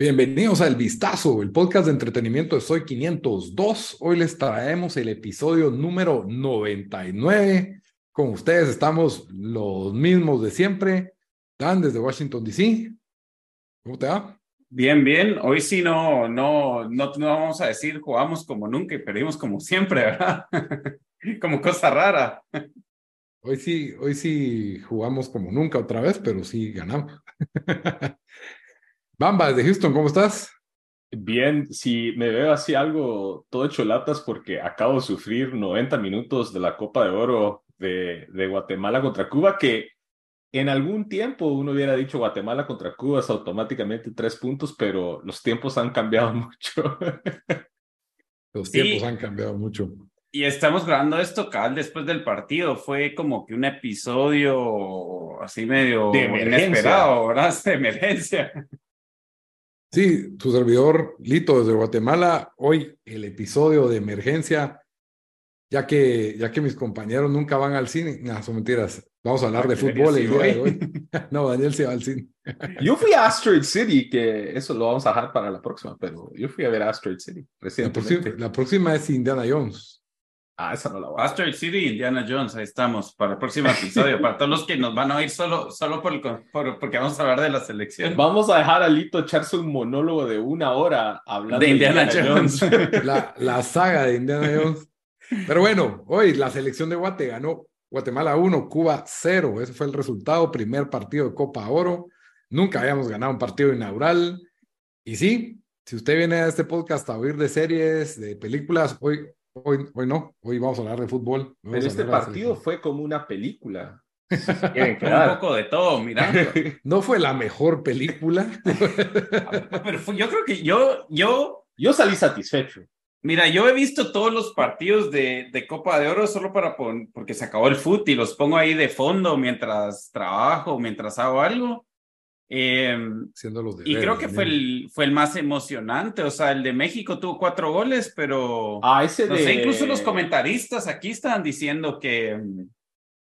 Bienvenidos a El Vistazo, el podcast de entretenimiento de Soy 502. Hoy les traemos el episodio número 99. Con ustedes estamos los mismos de siempre. Dan desde Washington, D.C. ¿Cómo te va? Bien, bien. Hoy sí no, no, no vamos a decir jugamos como nunca y perdimos como siempre, ¿verdad? como cosa rara. Hoy sí, hoy sí jugamos como nunca otra vez, pero sí ganamos. Bamba, desde Houston, ¿cómo estás? Bien, si me veo así algo todo hecho latas porque acabo de sufrir 90 minutos de la Copa de Oro de, de Guatemala contra Cuba, que en algún tiempo uno hubiera dicho Guatemala contra Cuba es automáticamente tres puntos, pero los tiempos han cambiado mucho. Los tiempos han cambiado mucho. Y estamos grabando esto, cabal, después del partido. Fue como que un episodio así medio De emergencia. inesperado, ¿verdad? De emergencia. Sí, tu servidor Lito desde Guatemala. Hoy el episodio de emergencia, ya que, ya que mis compañeros nunca van al cine. No, son mentiras. Vamos a hablar de fútbol el día de agresivo, hoy. No, Daniel se va al cine. Yo fui a Asteroid City, que eso lo vamos a dejar para la próxima, pero yo fui a ver Asteroid City La recientemente. próxima, la próxima es Indiana Jones. Ah, esa no la voy a Asteroid City, Indiana Jones, ahí estamos para el próximo episodio. para todos los que nos van a oír solo, solo por, el por- porque vamos a hablar de la selección. Vamos a dejar a Lito echarse un monólogo de una hora hablando De Indiana Jones. La, la saga de Indiana Jones. Pero bueno, hoy la selección de Guate ganó Guatemala 1, Cuba 0. Ese fue el resultado. Primer partido de Copa Oro. Nunca habíamos ganado un partido inaugural. Y sí, si usted viene a este podcast a oír de series, de películas, hoy, hoy, hoy no. Hoy vamos a hablar de fútbol. Pero este partido fue como una película. Quieren un poco de todo, mira. No fue la mejor película. Pero fue- yo creo que yo, yo Yo salí satisfecho. Mira, yo he visto todos los partidos de, de Copa de Oro solo para pon- porque se acabó el fútbol y los pongo ahí de fondo mientras trabajo, mientras hago algo. Eh, Siendo los y deberes, creo que fue el, fue el más emocionante. O sea, el de México tuvo cuatro goles, pero Ah, ese no de... sé, incluso los comentaristas aquí estaban diciendo que,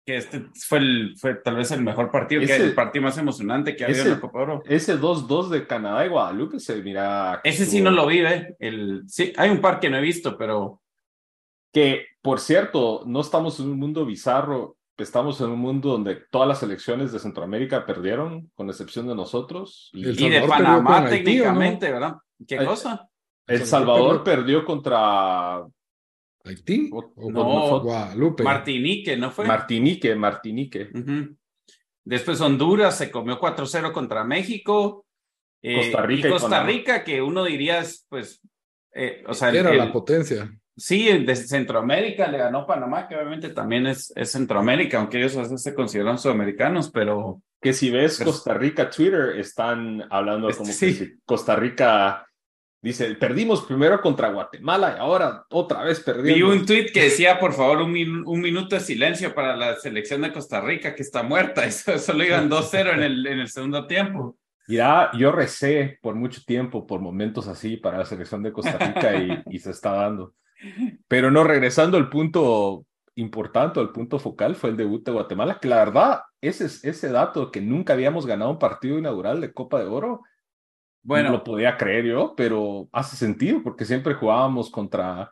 que este fue, el, fue tal vez el mejor partido, que el partido más emocionante que ha habido en la Copa Oro. Ese 2-2 de Canadá y Guadalupe se mira... Ese sí no lo vi, ¿eh? El, sí, hay un par que no he visto, pero Que, por cierto, no estamos en un mundo bizarro, estamos en un mundo donde todas las selecciones de Centroamérica perdieron, con excepción de nosotros. Y de Salvador perdió Panamá técnicamente, ¿verdad? ¿Qué Ay, cosa? El Salvador perdió- contra Haití O- o no, Guadalupe. Martinique, ¿no fue? Martinique, Martinique. Después Honduras se comió 4-0 contra México. Eh, Costa Rica y y Costa. Rica, que uno diría es, pues, eh, o sea, el- Era el- la potencia. Sí, el de Centroamérica le ganó Panamá, que obviamente también es, es Centroamérica, aunque ellos a veces se consideran sudamericanos, pero Que si ves Pero- Costa Rica Twitter, están hablando Este, como sí. que si Costa Rica dice, perdimos primero contra Guatemala y ahora otra vez perdimos. un tweet que decía, por favor, un, min- un minuto de silencio para la selección de Costa Rica, que está muerta. Eso, solo iban 2-0 en el, en el segundo tiempo. Mira, yo recé por mucho tiempo por momentos así para la selección de Costa Rica y, y se está dando. Pero no, regresando al punto importante, al punto focal, fue el debut de Guatemala, que la verdad, ese, ese dato que nunca habíamos ganado un partido inaugural de Copa de Oro, Bueno, no lo podía creer yo, pero hace sentido porque siempre jugábamos contra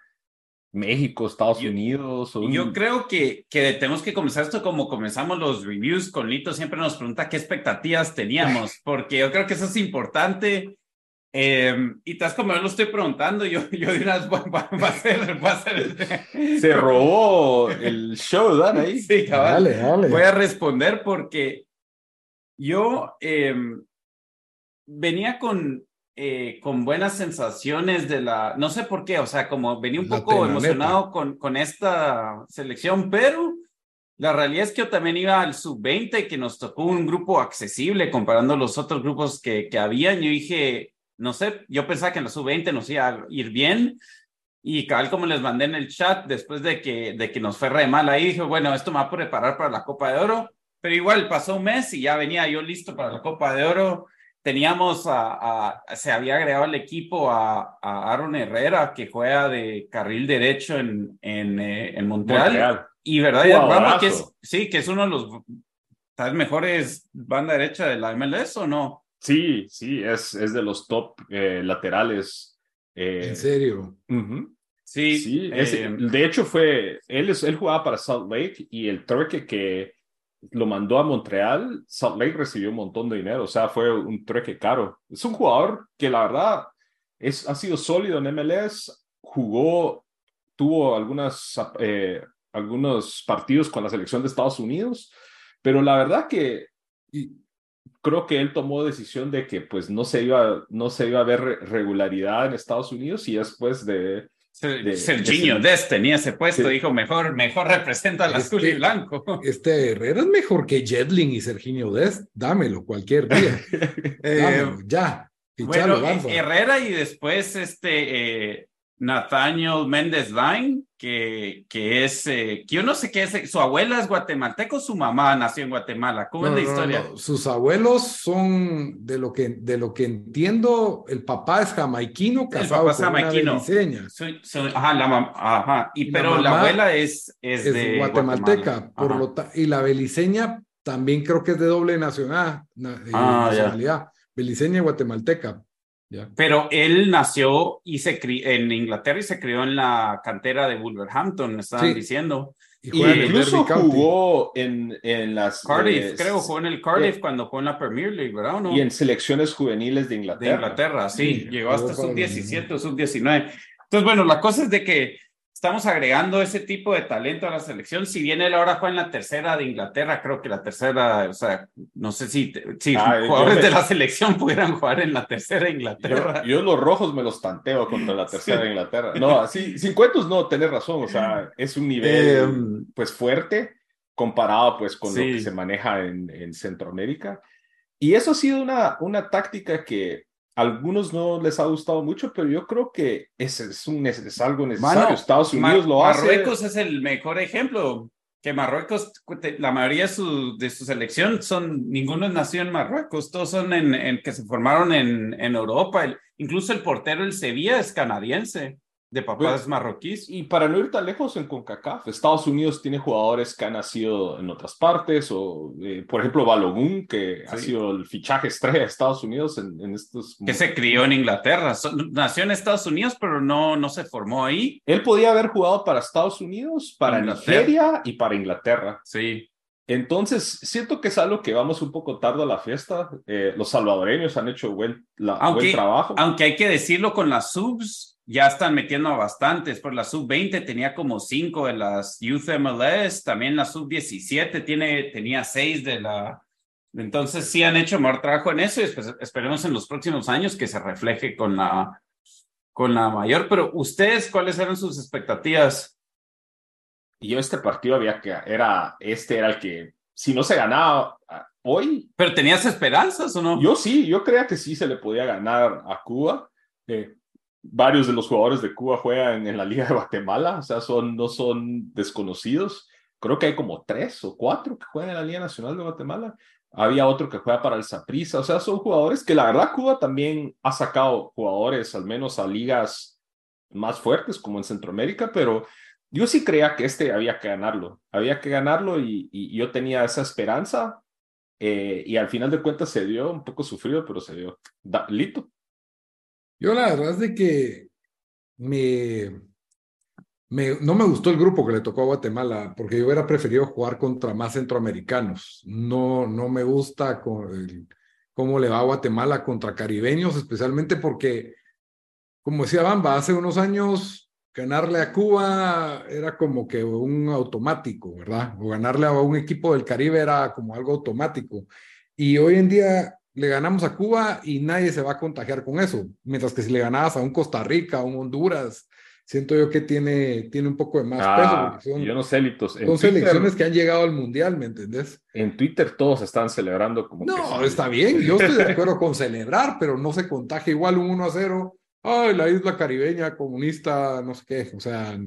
México, Estados Yo- Unidos. un- Yo creo que, que tenemos que comenzar esto como comenzamos los reviews con Lito. Siempre nos pregunta qué expectativas teníamos, porque yo creo que eso es importante. Eh, y tal como yo lo estoy preguntando, yo, yo de una vez voy, va, va a ser, va a ser. Se robó el show, Dan, ahí. Sí, cabal. Dale, dale. Voy a responder porque yo eh, venía con, eh, con buenas sensaciones de la, no sé por qué, o sea, como venía un La poco tenaneta. emocionado con, con esta selección, pero La realidad es que yo también iba al sub-20, que nos tocó un grupo accesible comparando los otros grupos que, que habían. Yo dije, no sé, yo pensaba que en la sub-20 nos iba a ir bien. Y cabal, como les mandé en el chat, después de que, de que nos fue re mal ahí, dije, bueno, esto me va a preparar para la Copa de Oro. Pero igual pasó un mes y ya venía yo listo para la Copa de Oro. Teníamos a, a se había agregado al equipo a, a, Aaron Herrera, que juega de carril derecho en, en, eh, en Montreal. Montreal. Y verdad, Ramos, que es, sí, que es uno de los tal mejores banda derecha de la MLS o no? Sí, sí, es, es de los top eh, laterales. Eh, ¿En serio? Uh -huh. Sí. sí es, eh, de hecho, fue, él, él jugaba para Salt Lake y el trueque que lo mandó a Montreal, Salt Lake recibió un montón de dinero, o sea, fue un trueque caro. Es un jugador que la verdad es, ha sido sólido en MLS, jugó, tuvo algunas eh, algunos partidos con la selección de Estados Unidos, pero la verdad que creo que él tomó decisión de que pues no se iba, no se iba a ver regularidad en Estados Unidos y después de... de Serginho de, Dest tenía ese puesto, sí. dijo, mejor, mejor representa al azul y blanco. Este Herrera es mejor que Jetling y Serginho Dest, dámelo cualquier día. dámelo, ya. Fichalo, bueno, Herrera y después este eh, Nathaniel Méndez Line, que, que es, eh, que yo no sé qué es, su abuela es guatemalteco, su mamá nació en Guatemala. ¿Cómo no, es la historia? No. Sus abuelos son, de lo, que, de lo que entiendo, el papá es jamaiquino, casado el papá con jamaiquino. una beliceña. Soy, soy, ajá, la mamá, ajá. Y, pero la, la abuela es, es, es de guatemalteca, por lo y la beliceña también creo que es de doble nacional, eh, ah, nacionalidad, beliceña y guatemalteca. Yeah. Pero él nació y se en Inglaterra y se crió en la cantera de Wolverhampton, me estaban Sí. diciendo. Y, en incluso jugó en, en las... Cardiff, eh, creo, jugó en el Cardiff eh, cuando jugó en la Premier League, ¿verdad? ¿O no? Y en selecciones juveniles de de Inglaterra. Inglaterra, sí, Sí, llegó hasta jugó para sub-17 o sub-19. Entonces, bueno, la cosa es de que estamos agregando ese tipo de talento a la selección. Si bien él ahora juega en la tercera de Inglaterra, creo que la tercera, o sea, no sé si, si Ah, jugadores me- de la selección pudieran jugar en la tercera de Inglaterra. Yo, yo los rojos me los tanteo contra la tercera de Inglaterra. No, así, sin cuentos no, tenés razón. O sea, es un nivel Em, pues fuerte comparado pues con lo que se maneja en, en Centroamérica. Y eso ha sido una, una táctica que algunos no les ha gustado mucho, pero yo creo que es, es, un, es algo necesario. Mano, Estados Unidos lo hace. Marruecos es el mejor ejemplo. Que Marruecos, la mayoría de su, de su selección son, ninguno nació en Marruecos, todos son en, en que se formaron en, en Europa. El- incluso el portero del Sevilla es canadiense, de papás Pues, marroquíes. Y para no ir tan lejos en CONCACAF, Estados Unidos tiene jugadores que han nacido en otras partes, o eh, por ejemplo Balogun, que ha sido el fichaje estrella de Estados Unidos en, en estos... que se crió en Inglaterra. So- nació en Estados Unidos, pero no, no se formó ahí. Él podía haber jugado para Estados Unidos, para Inglaterra. Nigeria y para Inglaterra. Sí. Entonces, siento que es algo que vamos un poco tarde a la fiesta. Eh, los salvadoreños han hecho buen, la- Aunque- buen trabajo. Aunque hay que decirlo con las subs, ya están metiendo a bastantes. Por la sub 20 tenía como cinco de las Youth MLS, también la sub 17 tiene, tenía seis de la. Entonces sí han hecho mejor trabajo en eso y espe- esperemos en los próximos años que se refleje con la, con la mayor. Pero ustedes, ¿cuáles eran sus expectativas? Yo este partido había que, era, este era el que, si no se ganaba ah, hoy, ¿Pero tenías esperanzas o no? Yo sí, yo creía que sí se le podía ganar a Cuba. Eh, varios de los jugadores de Cuba juegan en la Liga de Guatemala, o sea, son, no son desconocidos. Creo que hay como tres o cuatro que juegan en la Liga Nacional de Guatemala. Había otro que juega para el Saprissa, o sea, son jugadores que la verdad Cuba también ha sacado jugadores, al menos a ligas más fuertes como en Centroamérica, pero yo sí creía que este había que ganarlo, había que ganarlo y, yo tenía esa esperanza eh, y al final de cuentas se dio, un poco sufrido, pero se dio. Da, Lito. Yo la verdad es de que me, me, no me gustó el grupo que le tocó a Guatemala, porque yo hubiera preferido jugar contra más centroamericanos. No, no me gusta cómo le va a Guatemala contra caribeños, especialmente porque, como decía Bamba, hace unos años ganarle a Cuba era como que un automático, ¿verdad? O ganarle a un equipo del Caribe era como algo automático. Y hoy en día le ganamos a Cuba y nadie se va a contagiar con eso. Mientras que si le ganabas a un Costa Rica, a un Honduras, siento yo que tiene, tiene un poco de más Ah, peso. son, yo no sé, Litos. En son Twitter- selecciones que han llegado al mundial, ¿me entendés? En Twitter todos están celebrando como que No, está bien, yo estoy de acuerdo con celebrar, pero no se contagia igual un 1 a 0. Ay, la isla caribeña comunista, no sé qué, o sea,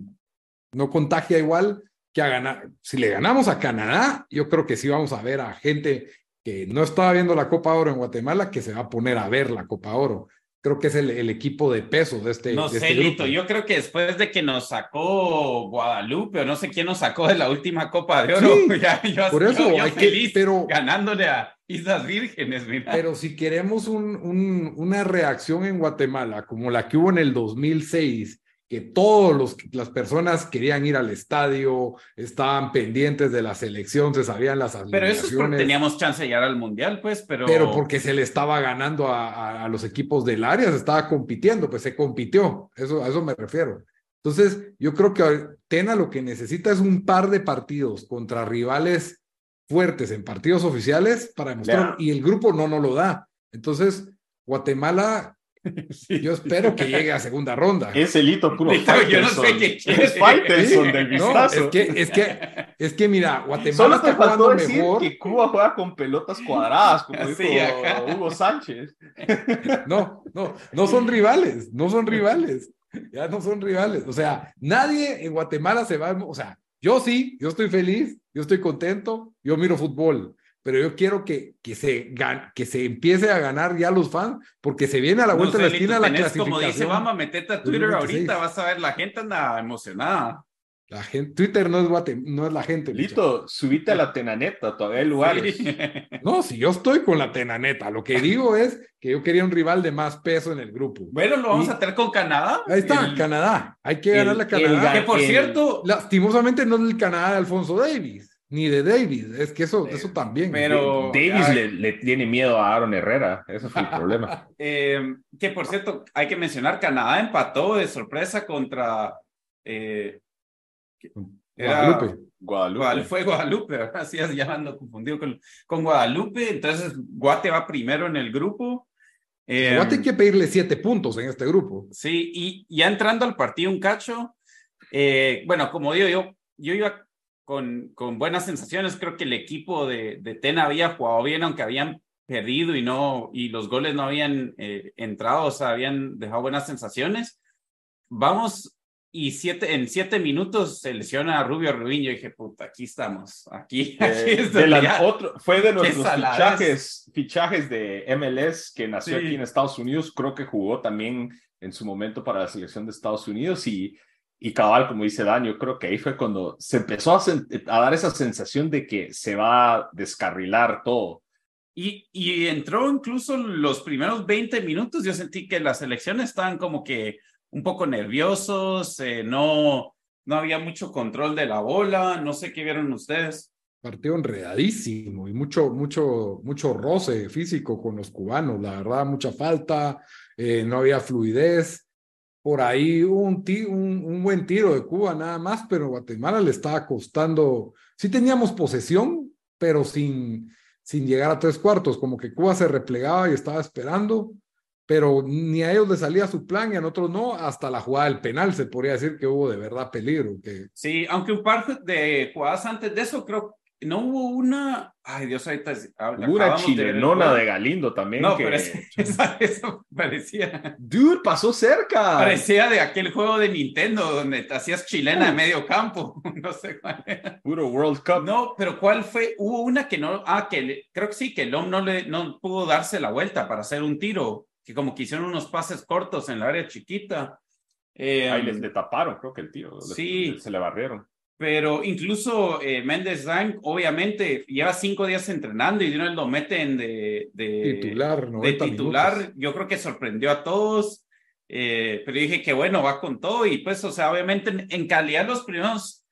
no contagia igual que a ganar. Si le ganamos a Canadá, yo creo que sí vamos a ver a gente que no estaba viendo la Copa Oro en Guatemala que se va a poner a ver la Copa Oro. Creo que es el, el equipo de peso de este, No de sé, este Lito, yo creo que después de que nos sacó Guadalupe, o no sé quién nos sacó de la última Copa de Oro, Sí, ya, yo, por eso yo- yo hay que- feliz pero- ganándole a Islas Vírgenes, mira. Pero si queremos un, un- una reacción en Guatemala como la que hubo en el 2006, que todas las personas querían ir al estadio, estaban pendientes de la selección, se sabían las Pero eso es porque teníamos chance de llegar al Mundial, pues, pero... pero porque se le estaba ganando a, a- a los equipos del área, se estaba compitiendo, pues se compitió, eso, a eso me refiero. Entonces, yo creo que Tena lo que necesita es un par de partidos contra rivales fuertes en partidos oficiales para demostrar, y el grupo no nos lo da. Entonces, Guatemala, Sí. yo espero que llegue a segunda ronda. Es el hito puro yo no sé qué. Es Faitelson del No, vistazo. es que, es que, es que mira, Guatemala Solo te está jugando faltó decir mejor. que Cuba juega con pelotas cuadradas, como Sí, dijo ajá. Hugo Sánchez. No, no, no son rivales, no son rivales, ya no son rivales. O sea, nadie en Guatemala se va, o sea, yo sí, yo estoy feliz, yo estoy contento, yo miro fútbol, pero yo quiero que, que, se, gan- que se empiece a ganar ya los fans, porque se viene a la No vuelta sé, de la esquina la clasificación. Como dice, vamos a meterte a Twitter 2026. ahorita, vas a ver, la gente anda emocionada. La gente, Twitter no es, Guate- no es la gente. muchacho. Lito, subite a la tenaneta, todavía hay lugares. Sí. No, si yo estoy con la tenaneta, lo que digo es que yo quería un rival de más peso en el grupo. Bueno, lo vamos Y- a tener con Canadá. Ahí está, El- Canadá. Hay que el- ganarle a el Canadá. Que por El- cierto, Lastimosamente no es el Canadá de Alfonso Davis, ni de Davis. Es que eso, eso también. pero- Davis le, le tiene miedo a Aaron Herrera, ese fue el problema. eh, que por cierto, hay que mencionar, Canadá empató de sorpresa contra... eh, era- Guadalupe. Guadalupe. Guadalupe, fue Guadalupe, ¿verdad? Así es, ya ando confundido con, con Guadalupe. Entonces, Guate va primero en el grupo. Eh, Guate hay que pedirle siete puntos en este grupo. Sí, y ya entrando al partido un cacho, eh, bueno, como digo, yo, yo iba con, con buenas sensaciones, creo que el equipo de, de Tena había jugado bien, aunque habían perdido y no, y los goles no habían eh, entrado, o sea, habían dejado buenas sensaciones. Vamos, y siete, en siete minutos se lesiona a Rubio Rubín, yo dije, puta, aquí estamos, aquí, aquí Eh, de la- otro, fue de nuestros fichajes, fichajes de MLS que nació Sí. aquí en Estados Unidos. Creo que jugó también en su momento para la selección de Estados Unidos y, y cabal, como dice Dan, yo creo que ahí fue cuando se empezó a, sen- a dar esa sensación de que se va a descarrilar todo. Y, y entró incluso los primeros 20 minutos, yo sentí que las elecciones estaban como que un poco nerviosos, eh, no, no había mucho control de la bola, no sé qué vieron ustedes. Partido enredadísimo y mucho, mucho, mucho roce físico con los cubanos. La verdad, mucha falta, eh, no había fluidez. Por ahí un, un, un buen tiro de Cuba nada más, pero Guatemala le estaba costando. Sí teníamos posesión, pero sin, sin llegar a tres cuartos, como que Cuba se replegaba y estaba esperando, pero ni a ellos les salía su plan y a nosotros no, hasta la jugada del penal se podría decir que hubo de verdad peligro, que Sí, aunque un par de jugadas antes de eso, creo no hubo una. Ay, Dios, ahorita. Hubo una chilenona de Galindo también. No, que... pero es- esa, eso parecía. Dude, pasó cerca. Parecía de aquel juego de Nintendo donde te hacías chilena de medio campo. No sé cuál era. Puro World Cup. No, pero ¿cuál fue? Hubo una que no, ah, que creo que sí, que Lom no le no pudo darse la vuelta para hacer un tiro, que como que hicieron unos pases cortos en la área chiquita. Eh, Ahí les le taparon, creo que el tiro. Sí. Se le barrieron. Pero incluso eh, Méndez Rank, obviamente, lleva cinco días entrenando y de una vez lo meten de, de titular, de 90 titular. minutos. Yo creo que sorprendió a todos. eh, pero dije que bueno, va con todo y pues, o sea, obviamente en, en calidad los primeros,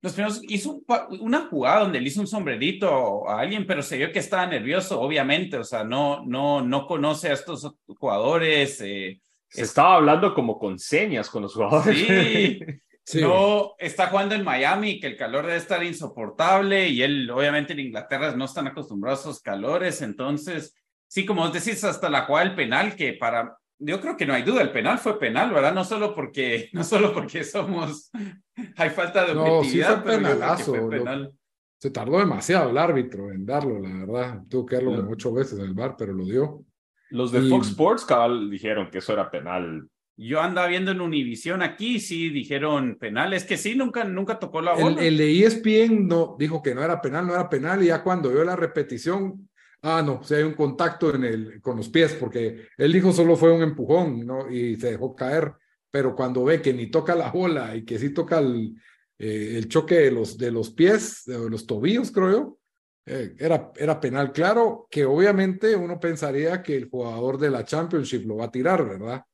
los primeros hizo un una jugada donde le hizo un sombrerito a alguien, pero se vio que estaba nervioso, obviamente, o sea, no, no, no conoce a estos jugadores. eh, Se Es- estaba hablando como con señas con los jugadores. sí, Sí. no está jugando en Miami, que el calor debe estar insoportable y él, obviamente, en Inglaterra no están acostumbrados a esos calores. Entonces, sí, como vos decís, hasta la jugada del penal, que para yo creo que no hay duda, el penal fue penal, ¿verdad? No solo porque, no solo porque somos, hay falta de No, sí objetividad, fue pero penalazo, fue lo- penal. Se tardó demasiado el árbitro en darlo, la verdad. Tuvo que darlo No. como ocho veces el bar, pero lo dio. Los de Y- Fox Sports, cabal, dijeron que eso era penal. Yo andaba viendo en Univision aquí, sí dijeron penal, es que sí, nunca, nunca tocó la El, bola. el de E ESPN no, dijo que no era penal, no era penal, y ya cuando vio la repetición, ah, no, si hay un contacto en el, con los pies, porque él dijo solo fue un empujón, ¿no? Y se dejó caer, pero cuando ve que ni toca la bola y que sí toca el, eh, el choque de los, de los pies, de los tobillos, creo yo, eh, era, era penal. Claro que obviamente uno pensaría que el jugador de la Championship lo va a tirar, ¿verdad?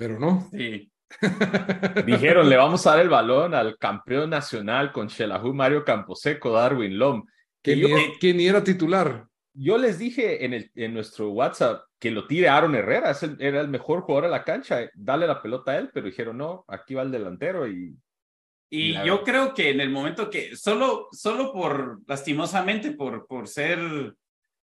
Pero no. Sí. Dijeron, le vamos a dar el balón al campeón nacional con Shelahu Mario Camposeco, Darwin Lom. Que yo- ni, que ni era titular. Yo les dije en, el, en nuestro WhatsApp que lo tire Aaron Herrera, es el- era el mejor jugador de la cancha, dale la pelota a él, pero dijeron, no, aquí va el delantero y Y yo verdad. creo que en el momento que, solo, solo por, lastimosamente, por, por ser,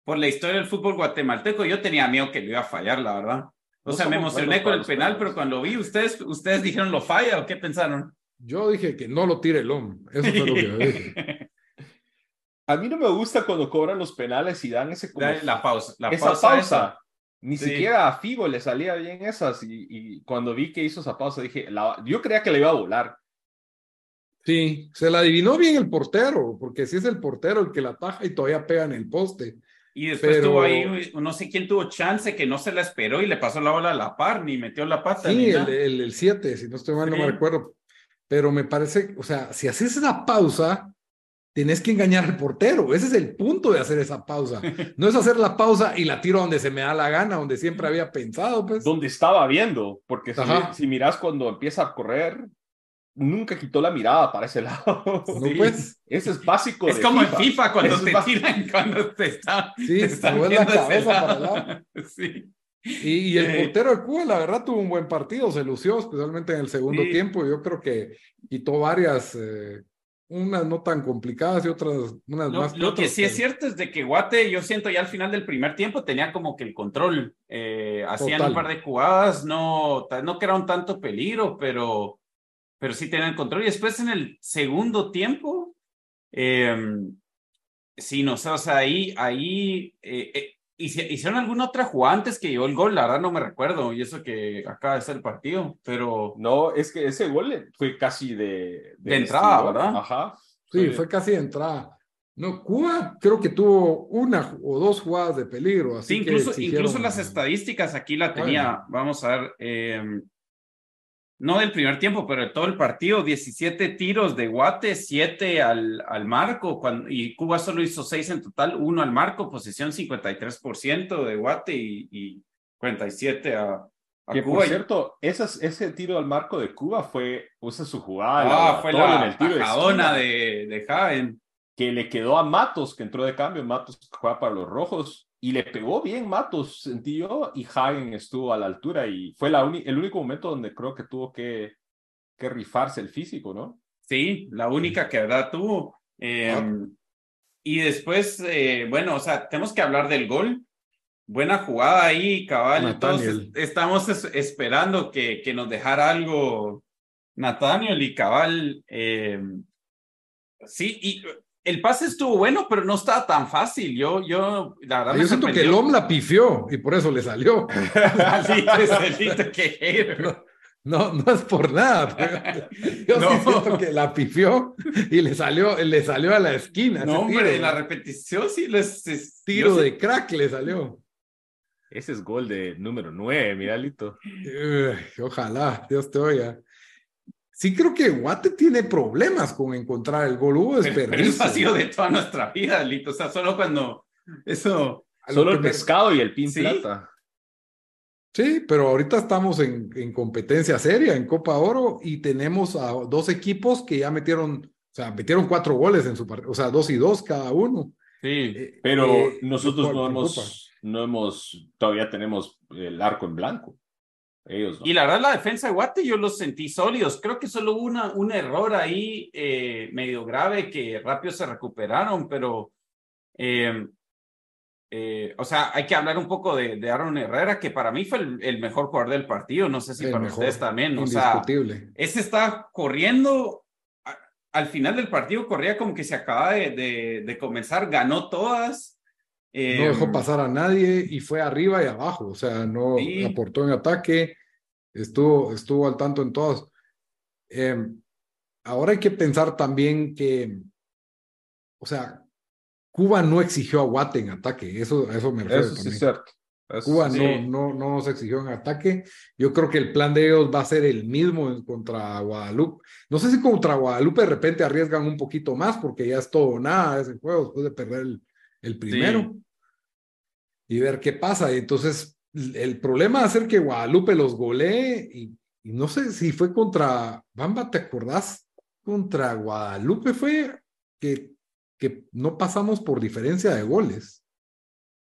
por la historia del fútbol guatemalteco, yo tenía miedo que lo iba a fallar, la verdad. O sea, me emocioné con el penal, pero cuando vi, ustedes, ustedes dijeron lo falla o qué pensaron. Yo dije que no lo tire el hombre. Eso fue lo que yo dije. a mí no me gusta cuando cobran los penales y dan ese como Dale la pausa, la esa pausa. pausa. Ni Sí. siquiera a Figo le salía bien esas y, y cuando vi que hizo esa pausa dije, la- yo creía que le iba a volar. Sí, se la adivinó bien el portero, porque si es el portero el que la ataja y todavía pega en el poste. Y después Pero- tuvo ahí, no sé quién tuvo chance que no se la esperó y le pasó la bola a la par, ni metió la pata. Sí, el, el, 7, si no estoy mal, no Sí. me recuerdo. Pero me parece, o sea, si haces esa pausa, tenés que engañar al portero. Ese es el punto de hacer esa pausa. No es hacer la pausa y la tiro donde se me da la gana, donde siempre había pensado, pues. Donde estaba viendo, porque si miras cuando empieza a correr, nunca quitó la mirada para ese lado. No, Sí. pues. Ese es básico. Es de como en FIFA cuando Eso te tiran, cuando te están. Sí, te están la cabeza para el lado. Sí. Y, y el Eh. portero de Cuba, la verdad, tuvo un buen partido, se lució, especialmente en el segundo Sí. tiempo. Yo creo que quitó varias, eh, unas no tan complicadas y otras, unas Lo, más. lo que otras, sí es cierto es de que Guate, yo siento ya al final del primer tiempo tenía como que el control. eh, hacían Total. un par de jugadas, no, no crearon tanto peligro, pero, pero sí tenían control. Y después en el segundo tiempo, eh, sí, no sé, o sea, ahí, ahí eh, eh, hici- hicieron alguna otra jugada antes que llegó el gol, la verdad no me recuerdo, y eso que acaba de ser el partido, pero No, es que ese gol fue casi de... De entrada, vestidor. ¿verdad? Ajá. Sí, fue casi de entrada. No, Cuba creo que tuvo una o dos jugadas de peligro. Así Sí, que incluso, exigieron- incluso las estadísticas aquí la tenía, vamos a ver, eh, no del primer tiempo, pero de todo el partido, 17 tiros de Guate, 7 al, al marco, cuando, y Cuba solo hizo 6 en total, 1 al marco, posición 53% de Guate y, y 47 a, a Que Cuba. por cierto, esas, ese tiro al marco de Cuba fue, usa su jugada. ah, fue laboratorio la en el tiro de de, de Jaén. que le quedó a Matos, que entró de cambio, Matos que juega para los rojos, y le pegó bien Matos, sentí yo, y Hagen estuvo a la altura, y fue la el único momento donde creo que tuvo que, que rifarse el físico, ¿no? Sí, la única que verdad tuvo. Eh, Ah. Y después, eh, bueno, o sea, tenemos que hablar del gol. Buena jugada ahí, cabal. Nathaniel. es- estamos es- esperando que, que nos dejara algo Nathaniel y cabal. eh, sí, y el pase estuvo bueno, pero no estaba tan fácil. Yo, yo, la verdad, me Yo siento que el hombre la pifió y por eso le salió. Maldito Celito, qué hater. No, no es por nada. pero yo No. sí siento que la pifió y le salió, le salió a la esquina. No, hombre, tiro. en la repetición sí les. es- tiro de crack le salió. Ese es gol de número 9, mira, Lito. Uy, ojalá, Dios te oiga. Sí creo que Guate tiene problemas con encontrar el gol. Hubo Pero, pero desperdicio. eso ha sido de toda nuestra vida, Lito. O sea, solo cuando eso. Solo el me- pescado y el pin Sí. plata. Sí, pero ahorita estamos en, en competencia seria, en Copa Oro, y tenemos a dos equipos que ya metieron, o sea, metieron cuatro goles en su partido, o sea, dos y dos cada uno. Sí. Eh, Pero eh, nosotros no hemos, no hemos, todavía tenemos el arco en blanco. Ellos no. Y la verdad, la defensa de Guate yo los sentí sólidos. Creo que solo hubo una, un error ahí eh, medio grave que rápido se recuperaron, pero eh, eh, o sea, hay que hablar un poco de, de Aaron Herrera, que para mí fue el, el, mejor jugador del partido. No sé si El para mejor, ustedes también. O sea, Indiscutible. ese está corriendo. a- Al final del partido corría como que se acaba de, de, de comenzar, ganó todas. Eh, No dejó pasar a nadie y fue arriba y abajo. O sea, no Sí. aportó en ataque, estuvo, estuvo al tanto en todos. Eh, ahora hay que pensar también que, o sea, Cuba no exigió a Guate en ataque. Eso, a eso me refiero Eso sí también. es cierto. Eso Cuba sí. no, no, no nos exigió en ataque. Yo creo que el plan de ellos va a ser el mismo contra Guadalupe. No sé si contra Guadalupe de repente arriesgan un poquito más porque ya es todo nada ese juego después de perder el, el primero. Y ver qué pasa. Y entonces, el problema va a ser que Guadalupe los golee y, y no sé si fue contra Bamba, ¿te acordás? Contra Guadalupe fue que, que no pasamos por diferencia de goles.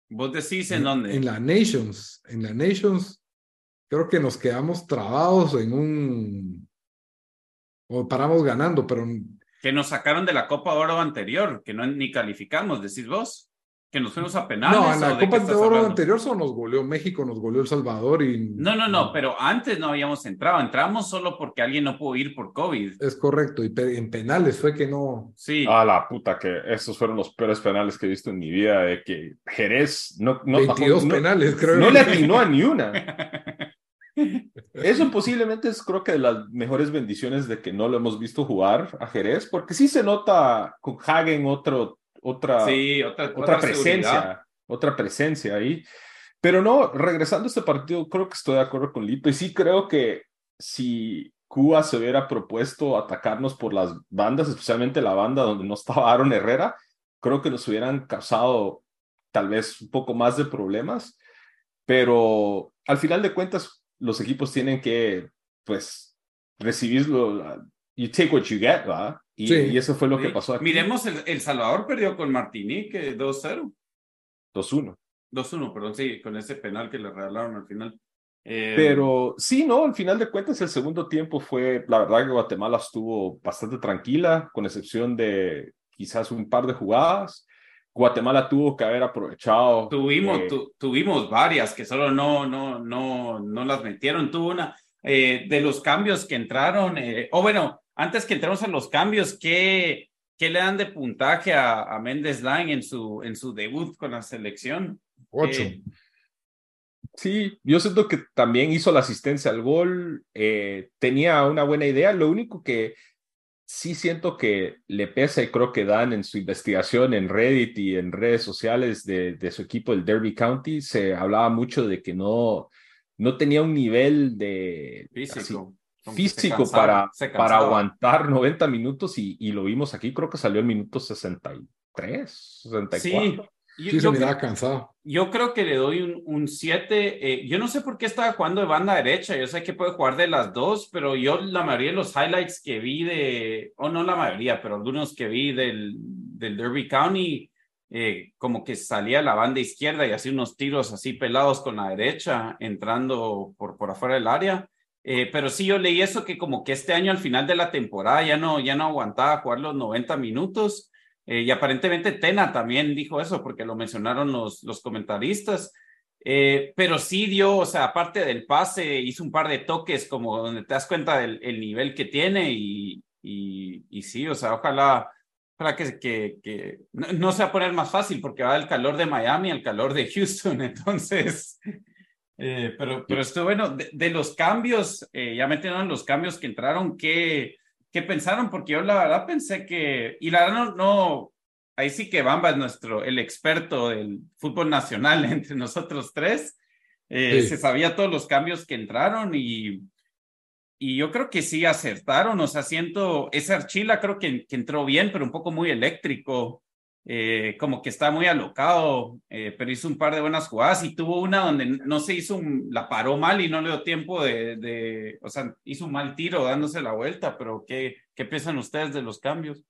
Vos decís en dónde. En la Nations, en la Nations, creo que nos quedamos trabados en un. O paramos ganando, pero Que nos sacaron de la Copa Oro anterior, que no ni calificamos, decís vos. Que nos fuimos a penales. no, en ¿o la Copa de Oro hablando? anterior solo nos goleó México, nos goleó El Salvador y. No, no, no, pero antes no habíamos entrado. Entramos solo porque alguien no pudo ir por COVID. Es correcto, y pe- en penales fue que no. Sí. A la puta, que esos fueron los peores penales que he visto en mi vida, de que Jerez no, no, 22 no- penales, creo. no le atinó a ni una. Eso posiblemente es creo que de las mejores bendiciones de que no lo hemos visto jugar a Jerez, porque sí se nota con Hagen otro, otra, sí, otra, otra presencia, otra presencia ahí. Pero no, regresando a este partido, creo que estoy de acuerdo con Lito y sí creo que si Cuba se hubiera propuesto atacarnos por las bandas, especialmente la banda donde no estaba Aaron Herrera, creo que nos hubieran causado tal vez un poco más de problemas, pero al final de cuentas los equipos tienen que, pues, recibirlo, you take what you get, ¿verdad? Y, Sí. y eso fue lo Sí. que pasó aquí. Miremos, el, el Salvador perdió con Martinique 2-0. 2-1. 2-1, perdón, sí, con ese penal que le regalaron al final. Eh, Pero sí, no, al final de cuentas el segundo tiempo fue, la verdad que Guatemala estuvo bastante tranquila, con excepción de quizás un par de jugadas. Guatemala tuvo que haber aprovechado. Tuvimos, eh, tu- tuvimos varias que solo no, no, no, no las metieron. Tuvo una eh, de los cambios que entraron, eh, o bueno, antes que entremos a los cambios, ¿qué, qué le dan de puntaje a, a Méndez Line en su, en su debut con la selección? Ocho. Eh, Sí, yo siento que también hizo la asistencia al gol, eh, tenía una buena idea, lo único que sí siento que le pesa y creo que Dan en su investigación en Reddit y en redes sociales de, de su equipo, el Derby County, se hablaba mucho de que no, no tenía un nivel de físico. Físico cansaba, para, para aguantar 90 minutos y, y lo vimos aquí, creo que salió en minuto 63, 64. Sí, yo, Sí, se yo miraba creo- cansado. yo creo que le doy un, un 7. yo no sé por qué estaba jugando de banda derecha. Yo sé que puede jugar de las dos, pero yo la mayoría de los highlights que vi de, o no la mayoría, pero algunos que vi del, del Derby County, eh, como que salía la banda izquierda y hacía unos tiros así pelados con la derecha, entrando por, por afuera del área. Eh, pero sí, yo leí eso que como que este año al final de la temporada ya no, ya no aguantaba jugar los 90 minutos. Eh, y aparentemente Tena también dijo eso porque lo mencionaron los, los comentaristas. Eh, pero sí dio, o sea, aparte del pase, hizo un par de toques como donde te das cuenta del el nivel que tiene y, y, y sí, o sea, ojalá, ojalá que, que, que no, no se poner más fácil porque va del calor de Miami al calor de Houston, entonces, eh, pero, pero esto bueno, de, de los cambios, eh, ya metieron los cambios que entraron, ¿qué, ¿qué pensaron? Porque yo la verdad pensé que, y la verdad no, no ahí sí que Bamba es nuestro, el experto del fútbol nacional entre nosotros tres. Eh, Sí. Se sabía todos los cambios que entraron y, y yo creo que sí acertaron. O sea, siento, ese Archila creo que, que entró bien, pero un poco muy eléctrico. Eh, como que está muy alocado, eh, pero hizo un par de buenas jugadas y tuvo una donde no se hizo, un, la paró mal y no le dio tiempo de, de, o sea, hizo un mal tiro dándose la vuelta, pero ¿qué, qué piensan ustedes de los cambios?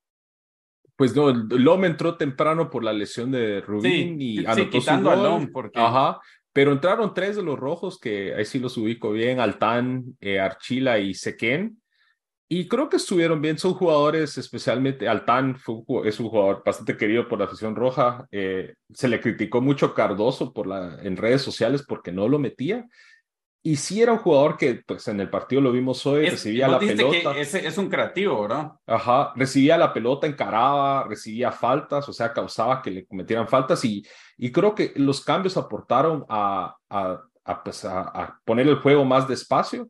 Pues no, Lom entró temprano por la lesión de Rubín Sí, y sí, anotó quitando su a. Lom, porque- Ajá, pero entraron tres de los rojos que ahí sí los ubico bien, Altán, eh, Archila y Sequén. Y creo que estuvieron bien, son jugadores, especialmente Altán es un jugador bastante querido por la afición roja. Eh, se le criticó mucho Cardoso por la, en redes sociales porque no lo metía. Y sí era un jugador que, pues en el partido lo vimos hoy, recibía la pelota. Que es un creativo, ¿verdad? Ajá, recibía la pelota, encaraba, recibía faltas, o sea, causaba que le cometieran faltas. Y, y creo que los cambios aportaron a, a, a, pues, a poner el juego más despacio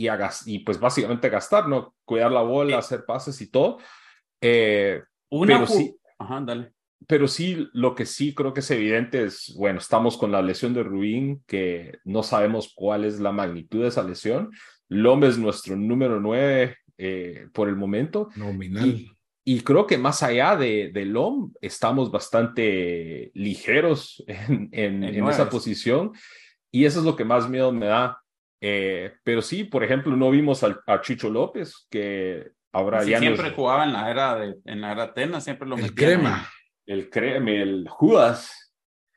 y, y pues básicamente gastar, ¿no? Cuidar la bola, hacer pases y todo. Eh, pero sí, Ajá, dale. Pero sí, lo que sí creo que es evidente es, bueno, estamos con la lesión de Ruin, que no sabemos cuál es la magnitud de esa lesión. Lom es nuestro número nueve eh, por el momento. Nominal. Y, creo que más allá de, de Lom, estamos bastante ligeros en, en, en esa posición. Y eso es lo que más miedo me da. Eh, pero sí, por ejemplo, no vimos a Chicho López, que ahora ya siempre jugaba en la era de en la era Atenas, siempre lo el crema. El crema, el Judas.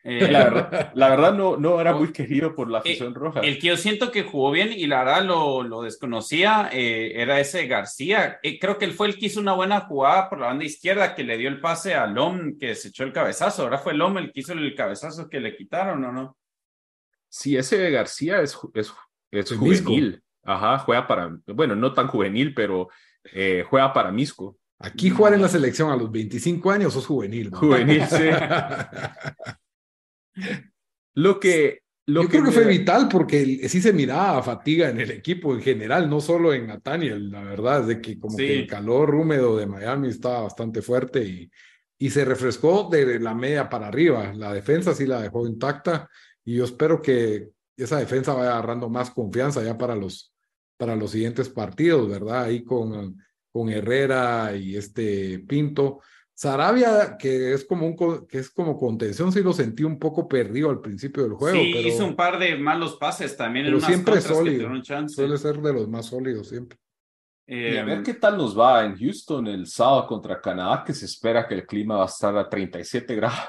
Eh, la, verdad, la, verdad, no, no era muy querido por la eh, afición roja. El que yo siento que jugó bien y la verdad lo, lo desconocía era ese García. creo que él fue el que hizo una buena jugada por la banda izquierda que le dio el pase a Lom que se echó el cabezazo. Ahora fue Lom el que hizo el cabezazo que le quitaron, ¿o no? Sí, ese García es, es es juvenil. Ajá, juega para, bueno, no tan juvenil, pero eh, juega para Misco. Aquí jugar en la selección a los 25 años es juvenil. Juvenil, sí. lo que... Lo Yo creo que fue vital porque sí se miraba fatiga en el equipo en general, no solo en Nathaniel, la verdad, de que como que el calor húmedo de Miami estaba bastante fuerte y, y se refrescó de la media para arriba. La defensa sí la dejó intacta y yo espero que esa defensa va agarrando más confianza ya para los, para los siguientes partidos, ¿verdad? Ahí con, con Herrera y este Pinto. Sarabia, que es como un que es como contención, sí lo sentí un poco perdido al principio del juego. Sí, hizo un par de malos pases también. Pero siempre es sólido. Suele ser de los más sólidos siempre. y a ver qué tal nos va en Houston el sábado contra Canadá, que se espera que el clima va a estar a 37 grados.